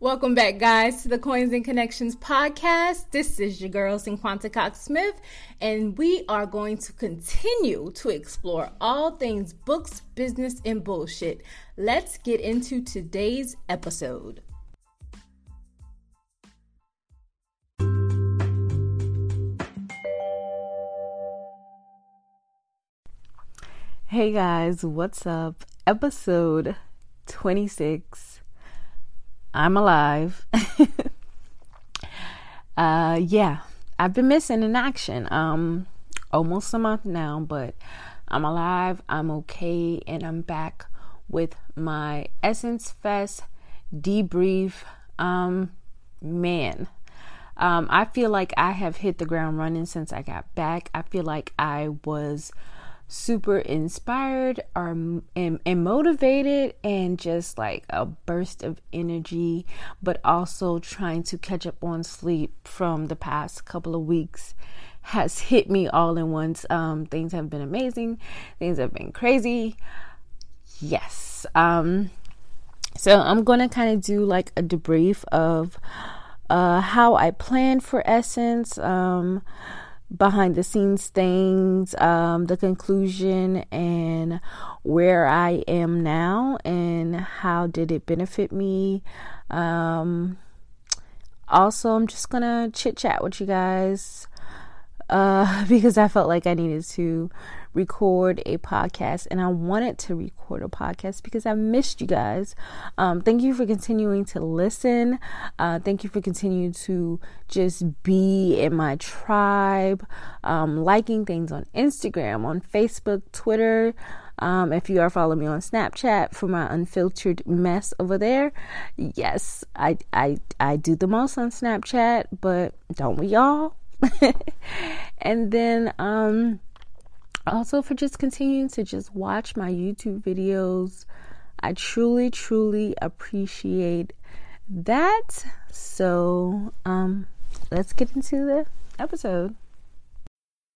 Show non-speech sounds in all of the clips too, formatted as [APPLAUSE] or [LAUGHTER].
Welcome back, guys, to the Coins and Connections podcast. This is your girl, Cinquanta Cox Smith, and we are going to continue to explore all things books, business, and bullshit. Let's get into today's episode. Hey guys, what's up? Episode 26. I'm alive. [LAUGHS] uh yeah, I've been missing in action. Um almost a month now, but I'm alive, I'm okay, and I'm back with my Essence Fest debrief. Um man, um, I feel like I have hit the ground running since I got back. I feel like I was super inspired or and, and motivated and just like a burst of energy but also trying to catch up on sleep from the past couple of weeks has hit me all in once. Um things have been amazing. Things have been crazy. Yes. Um so i'm gonna kind of do like a debrief of uh how i planned for essence. Um behind the scenes things, um, the conclusion, and where I am now, and how did it benefit me. Um, also, I'm just gonna chit chat with you guys uh, [LAUGHS] because I felt like I needed to record a podcast and I wanted to record a podcast because I missed you guys. Um, thank you for continuing to listen. Uh, thank you for continuing to just be in my tribe, um, liking things on Instagram, on Facebook, Twitter. Um, if you are following me on Snapchat for my unfiltered mess over there, yes, I I I do the most on Snapchat, but don't we all? [LAUGHS] and then um also for just continuing to just watch my YouTube videos. I truly, truly appreciate that. So, um, let's get into the episode.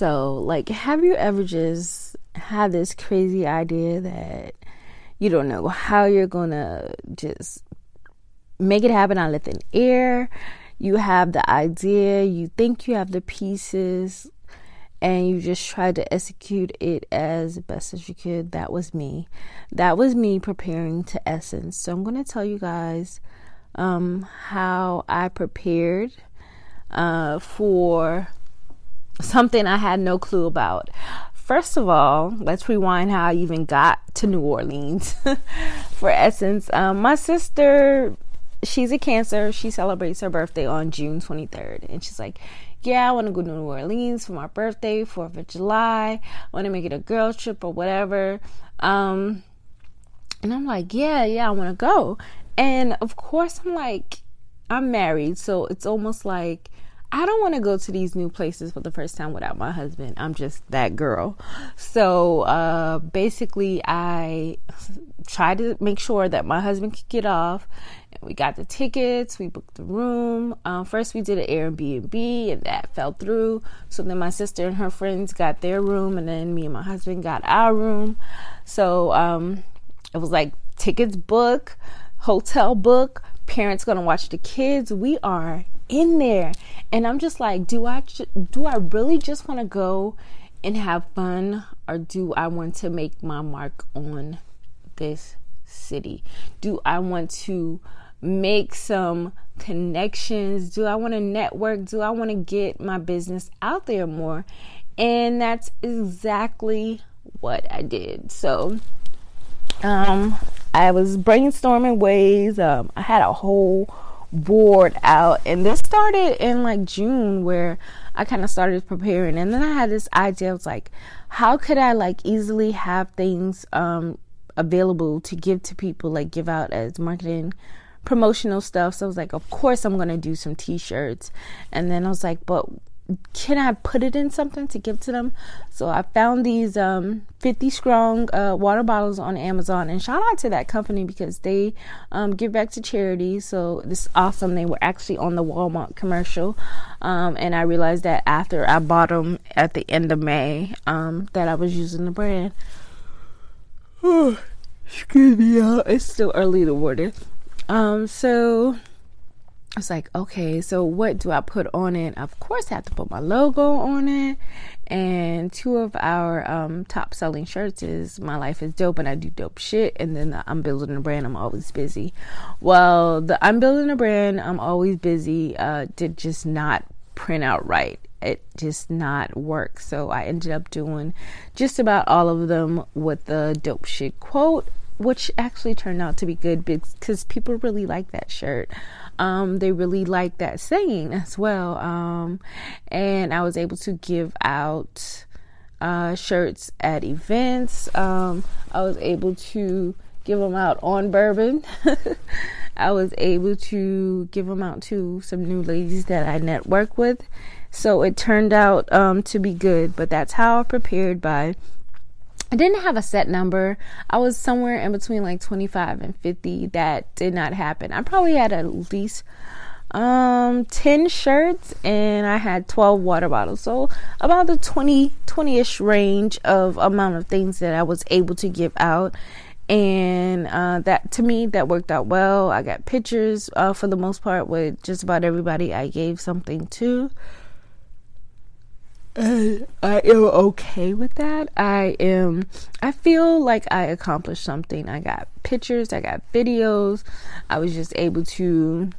So, like, have you ever just had this crazy idea that you don't know how you're gonna just make it happen out of thin air? You have the idea, you think you have the pieces, and you just try to execute it as best as you could. That was me. That was me preparing to essence. So, I'm gonna tell you guys um, how I prepared uh, for something I had no clue about. First of all, let's rewind how I even got to New Orleans [LAUGHS] for Essence. Um, my sister, she's a Cancer. She celebrates her birthday on June 23rd. And she's like, Yeah, I want to go to New Orleans for my birthday, 4th of July. I want to make it a girl trip or whatever. Um, and I'm like, Yeah, yeah, I want to go. And of course, I'm like, I'm married. So it's almost like, I don't want to go to these new places for the first time without my husband. I'm just that girl. So uh, basically, I tried to make sure that my husband could get off. and We got the tickets, we booked the room. Um, first, we did an Airbnb, and that fell through. So then my sister and her friends got their room, and then me and my husband got our room. So um, it was like tickets book, hotel book, parents gonna watch the kids. We are in there. And i'm just like do i do i really just want to go and have fun or do i want to make my mark on this city? Do i want to make some connections? Do i want to network? Do i want to get my business out there more? And that's exactly what i did. So um i was brainstorming ways um i had a whole bored out. And this started in like June where I kind of started preparing. And then I had this idea. Was like, how could I like easily have things um available to give to people, like give out as marketing promotional stuff. So I was like, of course I'm gonna do some t-shirts. And then I was like, but can I put it in something to give to them? So I found these um, 50 strong uh, water bottles on Amazon, and shout out to that company because they um, give back to charity. So this is awesome. They were actually on the Walmart commercial, um, and I realized that after I bought them at the end of May um, that I was using the brand. [SIGHS] excuse me, y'all. It's still early in the morning. Um, so I was like, okay, so what do I put on it? Of course, I have to put my logo on it. And two of our um, top selling shirts is My Life is Dope and I Do Dope Shit. And then the I'm Building a Brand, I'm Always Busy. Well, the I'm Building a Brand, I'm Always Busy uh, did just not print out right. It just not work. So I ended up doing just about all of them with the dope shit quote which actually turned out to be good because people really like that shirt. Um, they really like that saying as well. Um, and I was able to give out uh, shirts at events. Um, I was able to give them out on bourbon. [LAUGHS] I was able to give them out to some new ladies that I network with. So it turned out um, to be good, but that's how I prepared by I didn't have a set number. I was somewhere in between like 25 and 50. That did not happen. I probably had at least um 10 shirts and I had 12 water bottles. So about the 20 20ish range of amount of things that I was able to give out. And uh, that to me that worked out well. I got pictures uh, for the most part with just about everybody I gave something to. I am okay with that. I am, I feel like I accomplished something. I got pictures, I got videos. I was just able to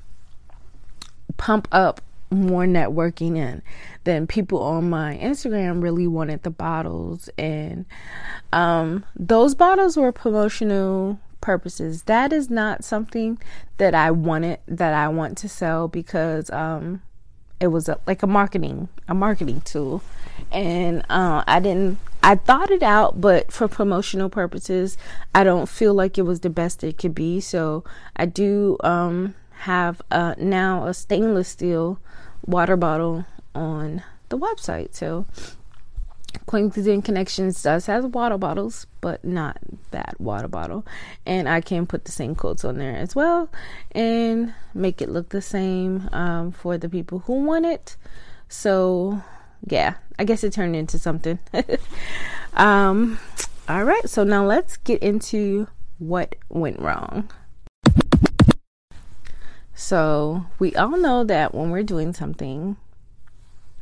pump up more networking in than people on my Instagram really wanted the bottles and um those bottles were promotional purposes. That is not something that I wanted that I want to sell because um it was a, like a marketing a marketing tool. And uh, i didn't i thought it out but for promotional purposes i don't feel like it was the best it could be. So i do um, have now a stainless steel water bottle on the website. So Coins and Connections does has water bottles, but not that water bottle. And I can put the same quotes on there as well and make it look the same um, for the people who want it. So, yeah, I guess it turned into something. [LAUGHS] um, all right, so now let's get into what went wrong. So, we all know that when we're doing something,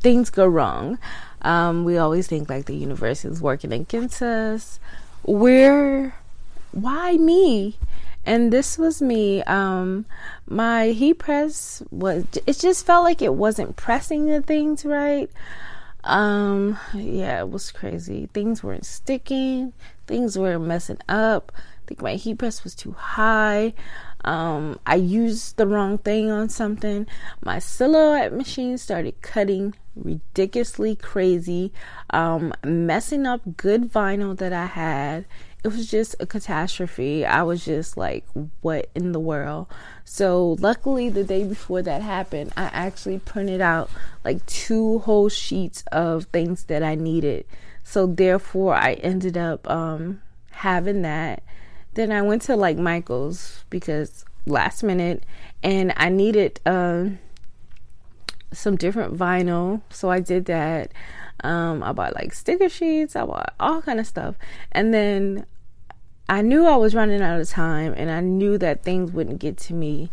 things go wrong. Um, we always think like the universe is working against us. We're why me? And this was me. Um, my heat press was it just felt like it wasn't pressing the things right. Um, yeah, it was crazy. Things weren't sticking, things were messing up. I think my heat press was too high. Um, I used the wrong thing on something. My silhouette machine started cutting ridiculously crazy, um, messing up good vinyl that I had. It was just a catastrophe. I was just like, what in the world? So, luckily, the day before that happened, I actually printed out like two whole sheets of things that I needed. So, therefore, I ended up um, having that then I went to like Michael's because last minute and I needed uh, some different vinyl. So I did that. Um, I bought like sticker sheets, I bought all kind of stuff. And then I knew I was running out of time and I knew that things wouldn't get to me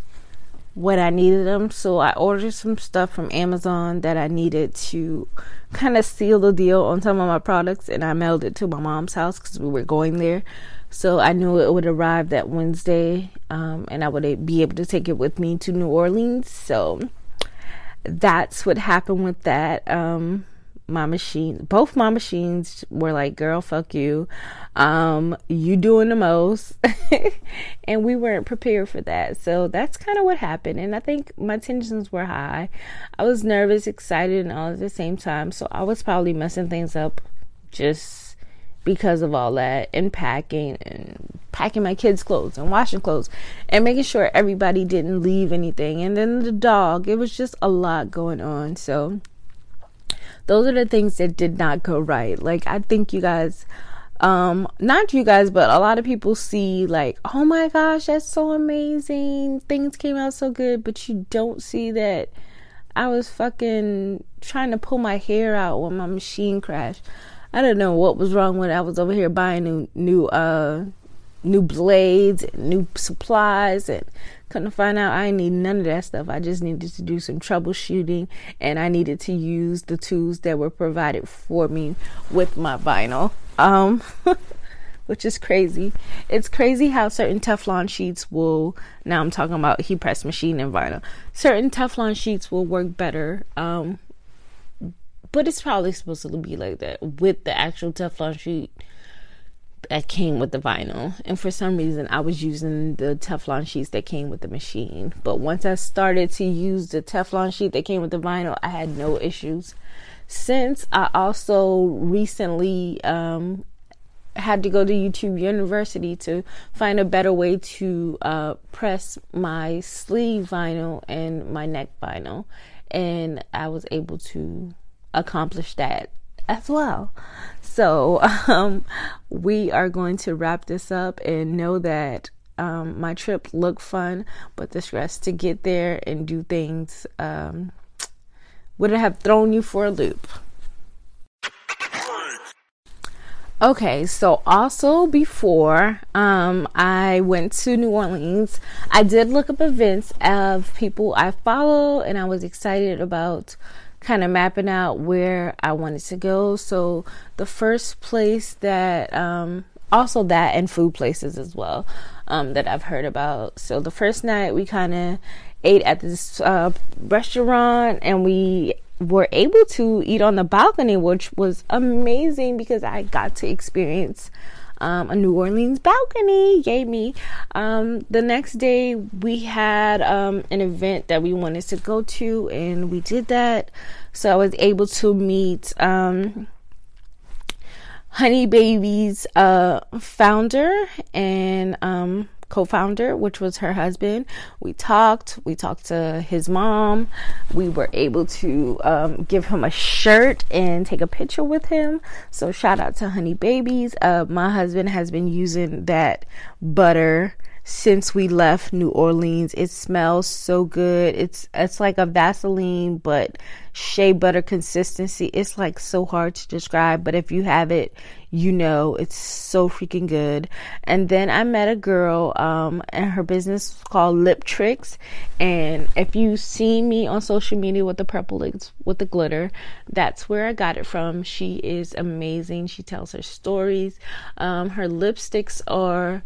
when I needed them. So I ordered some stuff from Amazon that I needed to kind of seal the deal on some of my products and I mailed it to my mom's house because we were going there. So I knew it would arrive that Wednesday, um, and I would be able to take it with me to New Orleans. So that's what happened with that. Um, my machine, both my machines were like, "Girl, fuck you, um, you doing the most," [LAUGHS] and we weren't prepared for that. So that's kind of what happened, and I think my tensions were high. I was nervous, excited, and all at the same time. So I was probably messing things up just because of all that and packing and packing my kids' clothes and washing clothes and making sure everybody didn't leave anything. And then the dog, it was just a lot going on. So those are the things that did not go right. Like I think you guys um not you guys but a lot of people see like oh my gosh that's so amazing things came out so good but you don't see that i was fucking trying to pull my hair out when my machine crashed i don't know what was wrong when i was over here buying new new uh new blades new supplies and couldn't find out I need none of that stuff. I just needed to do some troubleshooting and I needed to use the tools that were provided for me with my vinyl. Um [LAUGHS] which is crazy. It's crazy how certain Teflon sheets will now I'm talking about heat press machine and vinyl. Certain Teflon sheets will work better. Um but it's probably supposed to be like that with the actual Teflon sheet that came with the vinyl. And for some reason, I was using the Teflon sheets that came with the machine. But once I started to use the Teflon sheet that came with the vinyl, I had no issues. Since I also recently um, had to go to YouTube University to find a better way to uh, press my sleeve vinyl and my neck vinyl. And I was able to accomplish that as well. So, um, we are going to wrap this up and know that um, my trip looked fun, but the stress to get there and do things um, would have thrown you for a loop. Okay, so also before um, I went to New Orleans, I did look up events of people I follow, and I was excited about kind of mapping out where I wanted to go. So the first place that, um, also that and food places as well, um, that I've heard about. So the first night we kind of ate at this uh, restaurant and we were able to eat on the balcony, which was amazing because I got to experience um, a New Orleans balcony. Yay me. Um, the next day we had um, an event that we wanted to go to, and we did that. So I was able to meet um, Honey Baby's uh, founder and um, co-founder which was her husband. We talked we talked to his mom. We were able to um, give him a shirt and take a picture with him. So shout out to honey babies. Uh, my husband has been using that butter since we left New Orleans. It smells so good. It's it's like a Vaseline but shea butter consistency. It's like so hard to describe, but if you have it, you know it's so freaking good. And then I met a girl um and her business is called Lip Tricks and if you see me on social media with the purple lips with the glitter, that's where I got it from. She is amazing. She tells her stories. Um her lipsticks are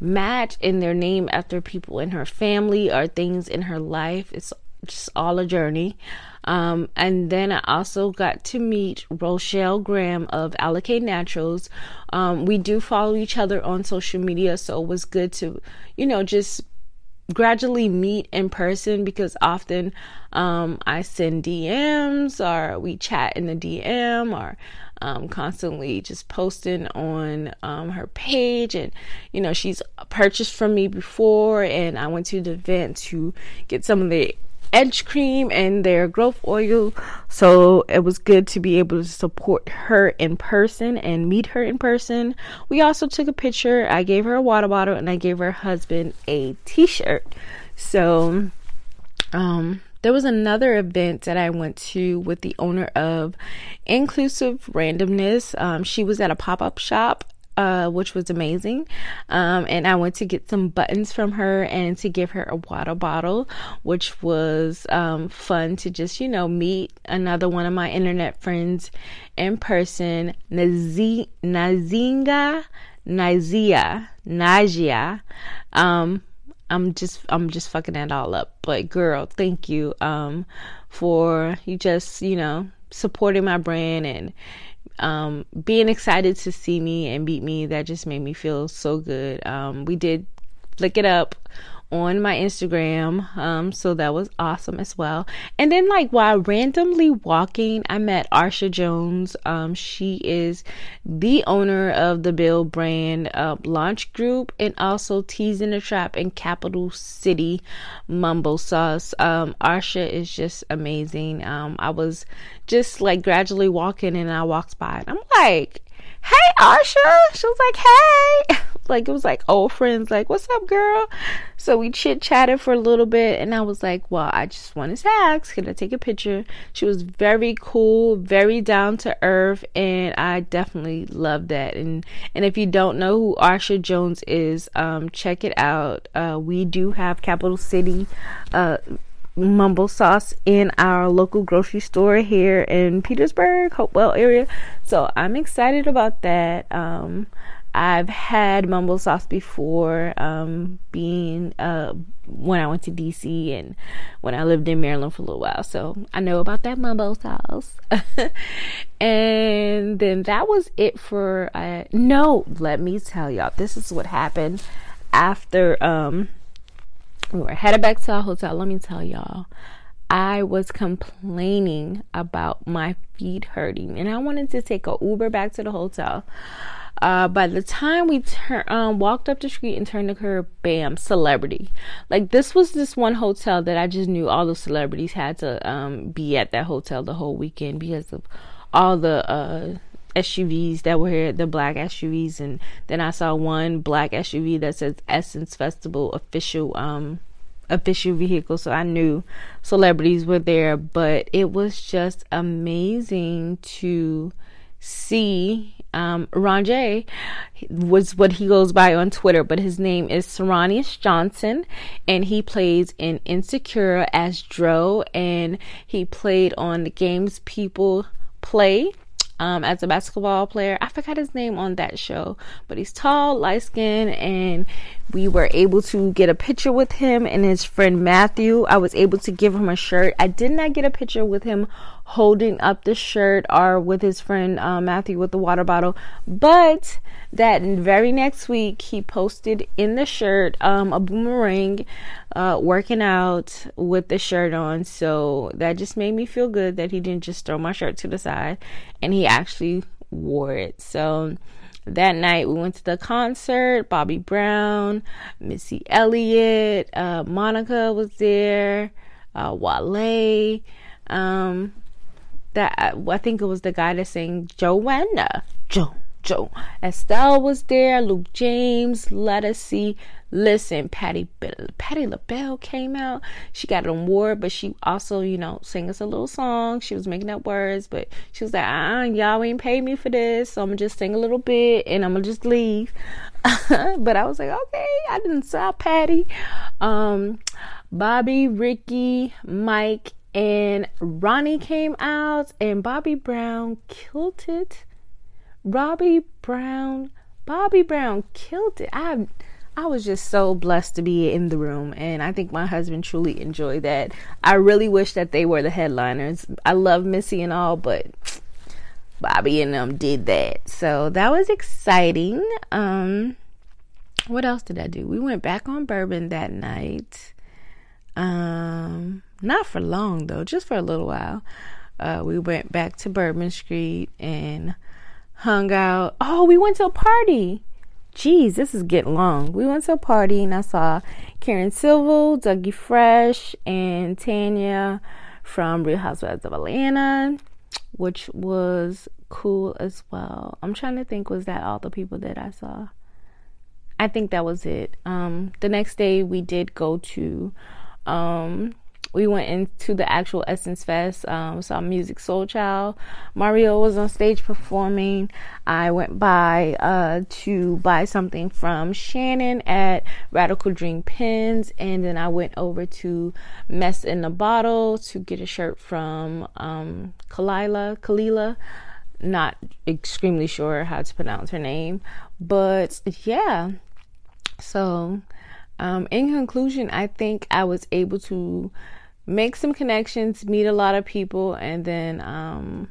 match in their name after people in her family or things in her life. It's just all a journey. Um, and then I also got to meet Rochelle Graham of Alikay Naturals. Um, we do follow each other on social media, so it was good to, you know, just gradually meet in person because often um, I send DMs or we chat in the DM or um, constantly just posting on um, her page. And, you know, she's purchased from me before, and I went to the event to get some of the edge cream and their growth oil. So it was good to be able to support her in person and meet her in person. We also took a picture. I gave her a water bottle and I gave her husband a t shirt. So, um, there was another event that I went to with the owner of Inclusive Randomness. Um, she was at a pop up shop uh, which was amazing. Um, and I went to get some buttons from her and to give her a water bottle, which was um, fun to just, you know, meet another one of my internet friends in person, Nazi- Nazinga, Nazia, Najia. Um, I'm just I'm just fucking that all up. But girl, thank you um for you just, you know, supporting my brand and um, being excited to see me and meet me, that just made me feel so good. Um, we did flick it up on my Instagram. Um, so that was awesome as well. And then, like, while randomly walking, I met Arsha Jones. Um, she is the owner of the Bill brand uh, launch group and also Teasing the Trap in Capital City Mumbo Sauce. Um, Arsha is just amazing. Um, I was just like gradually walking and I walked by and I'm like, hey Arsha. She was like, hey. [LAUGHS] Like it was like old friends, like, what's up, girl? So we chit chatted for a little bit and I was like, Well, I just wanted to ask, can I take a picture? She was very cool, very down to earth, and I definitely love that. And and if you don't know who Arsha Jones is, um, check it out. Uh, we do have Capital City uh mumbo sauce in our local grocery store here in Petersburg, Hopewell area. So I'm excited about that. Um, I've had mumbo sauce before, um, being uh, when I went to DC and when I lived in Maryland for a little while. So I know about that mumbo sauce. [LAUGHS] and then that was it for. Uh, no, let me tell y'all. This is what happened after. Um, we were headed back to our hotel. Let me tell y'all, I was complaining about my feet hurting, and I wanted to take a Uber back to the hotel. Uh, by the time we turn, um, walked up the street and turned the curb, bam, celebrity. Like this was this one hotel that I just knew all the celebrities had to um, be at that hotel the whole weekend because of all the uh, SUVs that were here, the black SUVs, and then I saw one black SUV that says Essence Festival official um official vehicle, so I knew celebrities were there. But it was just amazing to see um, Ron J was what he goes by on Twitter, but his name is Sarunas Johnson, and he plays in Insecure as Dro, and he played on the games people play um, as a basketball player. I forgot his name on that show, but he's tall, light skinned, and we were able to get a picture with him and his friend Matthew. I was able to give him a shirt. I did not get a picture with him holding up the shirt or with his friend uh, Matthew with the water bottle, but that very next week he posted in the shirt um, a boomerang uh, working out with the shirt on. So that just made me feel good that he didn't just throw my shirt to the side and he actually wore it. So that night we went to the concert. Bobby Brown, Missy Elliott, uh, Monica was there, uh, Wale. Um, that I think it was the guy that sang Joanna. Joe Joe. Estelle was there, Luke James, Ledisi. Listen, Patty Patti LaBelle came out. She got an award, but she also, you know, sang us a little song. She was making up words, but she was like, uh, y'all ain't paid me for this, so I'm gonna just sing a little bit and I'm gonna just leave. [LAUGHS] but I was like, okay, I didn't saw Patty. Um, Bobby, Ricky, Mike, and Ronnie came out, and Bobby Brown killed it Robbie Brown, Bobby Brown killed it. I I was just so blessed to be in the room and I think my husband truly enjoyed that. I really wish that they were the headliners. I love Missy and all, but Bobby and them did that. So that was exciting. Um what else did I do? We went back on bourbon that night. Um not for long though, just for a little while. Uh we went back to Bourbon Street and hung out. Oh, we went to a party. Jeez, this is getting long. We went to a party and I saw Karen Civil, Dougie Fresh, and Tanya from Real Housewives of Atlanta, which was cool as well. I'm trying to think, was that all the people that I saw? I think that was it. Um, the next day we did go to um, we went into the actual Essence Fest, um, saw Musiq Soulchild. Mario was on stage performing. I went by uh, to buy something from Shannon at Radical Dream Pins, and then I went over to Mess in the Bottle to get a shirt from um, Kalila. Kalila not extremely sure how to pronounce her name, but yeah. So, um, in conclusion, I think I was able to make some connections, meet a lot of people, and then um,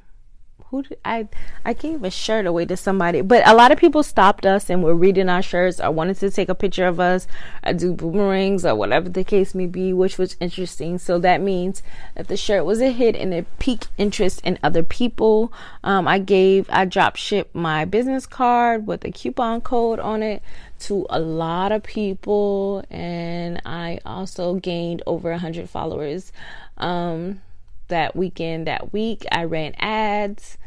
who did I I gave a shirt away to somebody, but a lot of people stopped us and were reading our shirts or wanted to take a picture of us or do boomerangs or whatever the case may be, which was interesting. So that means that the shirt was a hit and it piqued interest in other people. Um, I gave I drop shipped my business card with a coupon code on it to a lot of people and I also gained over a hundred followers. Um, that weekend, that week. I ran ads.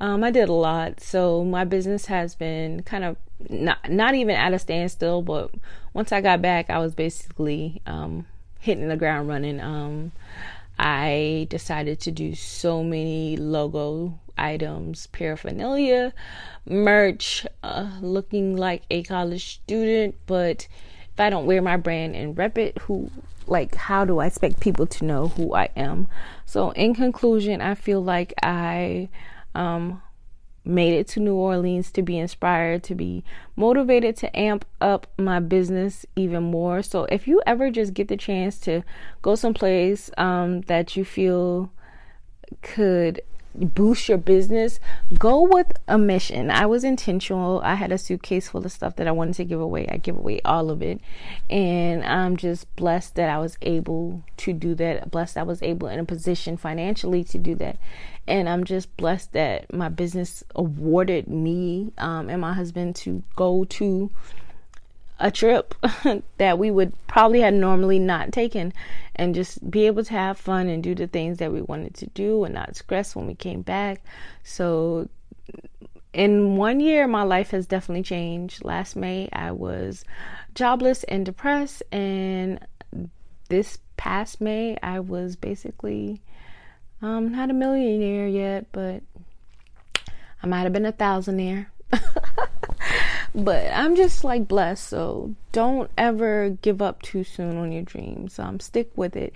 Um, I did a lot. So my business has been kind of not not even at a standstill, but once I got back, I was basically um, hitting the ground running. Um, I decided to do so many logo items, paraphernalia, merch, uh, looking like a college student, but if I don't wear my brand and rep it, who like how do I expect people to know who I am? So in conclusion, I feel like I um made it to New Orleans to be inspired, to be motivated to amp up my business even more. So if you ever just get the chance to go someplace um, that you feel could boost your business, go with a mission. I was intentional. I had a suitcase full of stuff that I wanted to give away. I give away all of it. And I'm just blessed that I was able to do that. Blessed I was able in a position financially to do that. And I'm just blessed that my business awarded me um, and my husband to go to a trip [LAUGHS] that we would probably have normally not taken and just be able to have fun and do the things that we wanted to do and not stress when we came back. So in one year my life has definitely changed. Last May I was jobless and depressed and this past May I was basically um not a millionaire yet, but I might have been a thousandaire. [LAUGHS] but I'm just like blessed. So don't ever give up too soon on your dreams. Um, stick with it.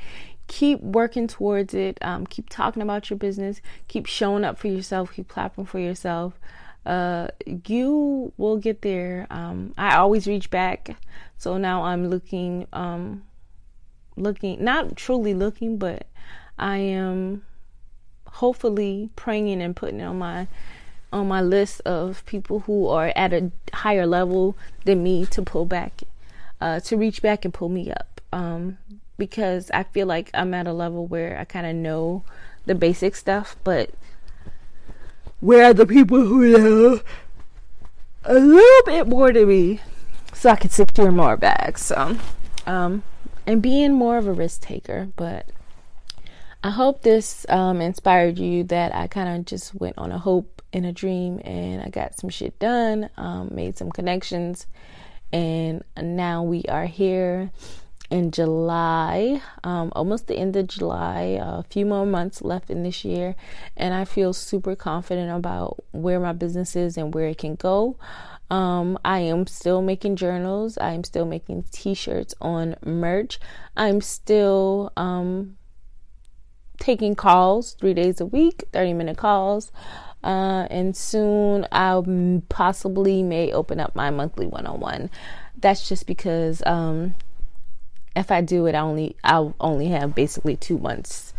Keep working towards it. Um, keep talking about your business. Keep showing up for yourself. Keep clapping for yourself. Uh, you will get there. Um, I always reach back. So now I'm looking, um, looking, not truly looking, but I am hopefully praying and putting it on my on my list of people who are at a higher level than me to pull back, uh, to reach back and pull me up. Um, because I feel like I'm at a level where I kind of know the basic stuff, but where are the people who know a little bit more than me so I can secure more bags? So, um, and being more of a risk taker, but I hope this um, inspired you that I kind of just went on a hope in a dream and I got some shit done, um, made some connections, and now we are here in July, um, almost the end of July, a few more months left in this year, and I feel super confident about where my business is and where it can go. Um, I am still making journals. I am still making t-shirts on merch. I'm still um, taking calls three days a week, 30 minute calls. Uh, and soon I possibly may open up my monthly one-on-one. That's just because um, if I do it, I only I'll only have basically two months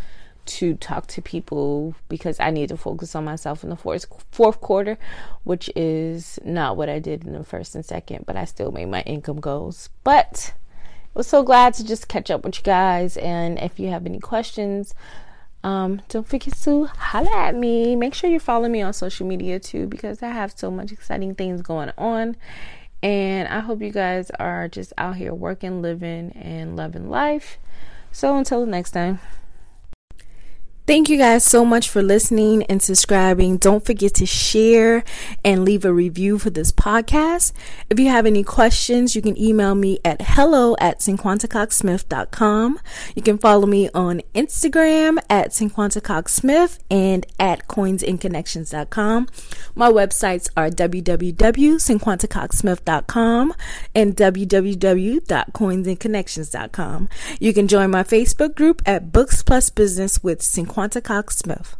to talk to people because I need to focus on myself in the fourth fourth quarter, which is not what I did in the first and second. But I still made my income goals. But I was so glad to just catch up with you guys. And if you have any questions, um, don't forget to holla at me. Make sure you follow me on social media too because I have so much exciting things going on. And I hope you guys are just out here working, living, and loving life. So until the next time. Thank you guys so much for listening and subscribing. Don't forget to share and leave a review for this podcast. If you have any questions, you can email me at hello at cinquantacoxsmith.com. You can follow me on Instagram at cinquantacoxsmith and at coinsandconnections.com. My websites are www.cinquantacoxsmith.com and www.coinsandconnections.com. You can join my Facebook group at Books Plus Business with Cinquanta Quanta Cox Smith.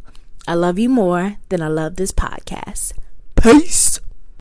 I love you more than I love this podcast. Peace.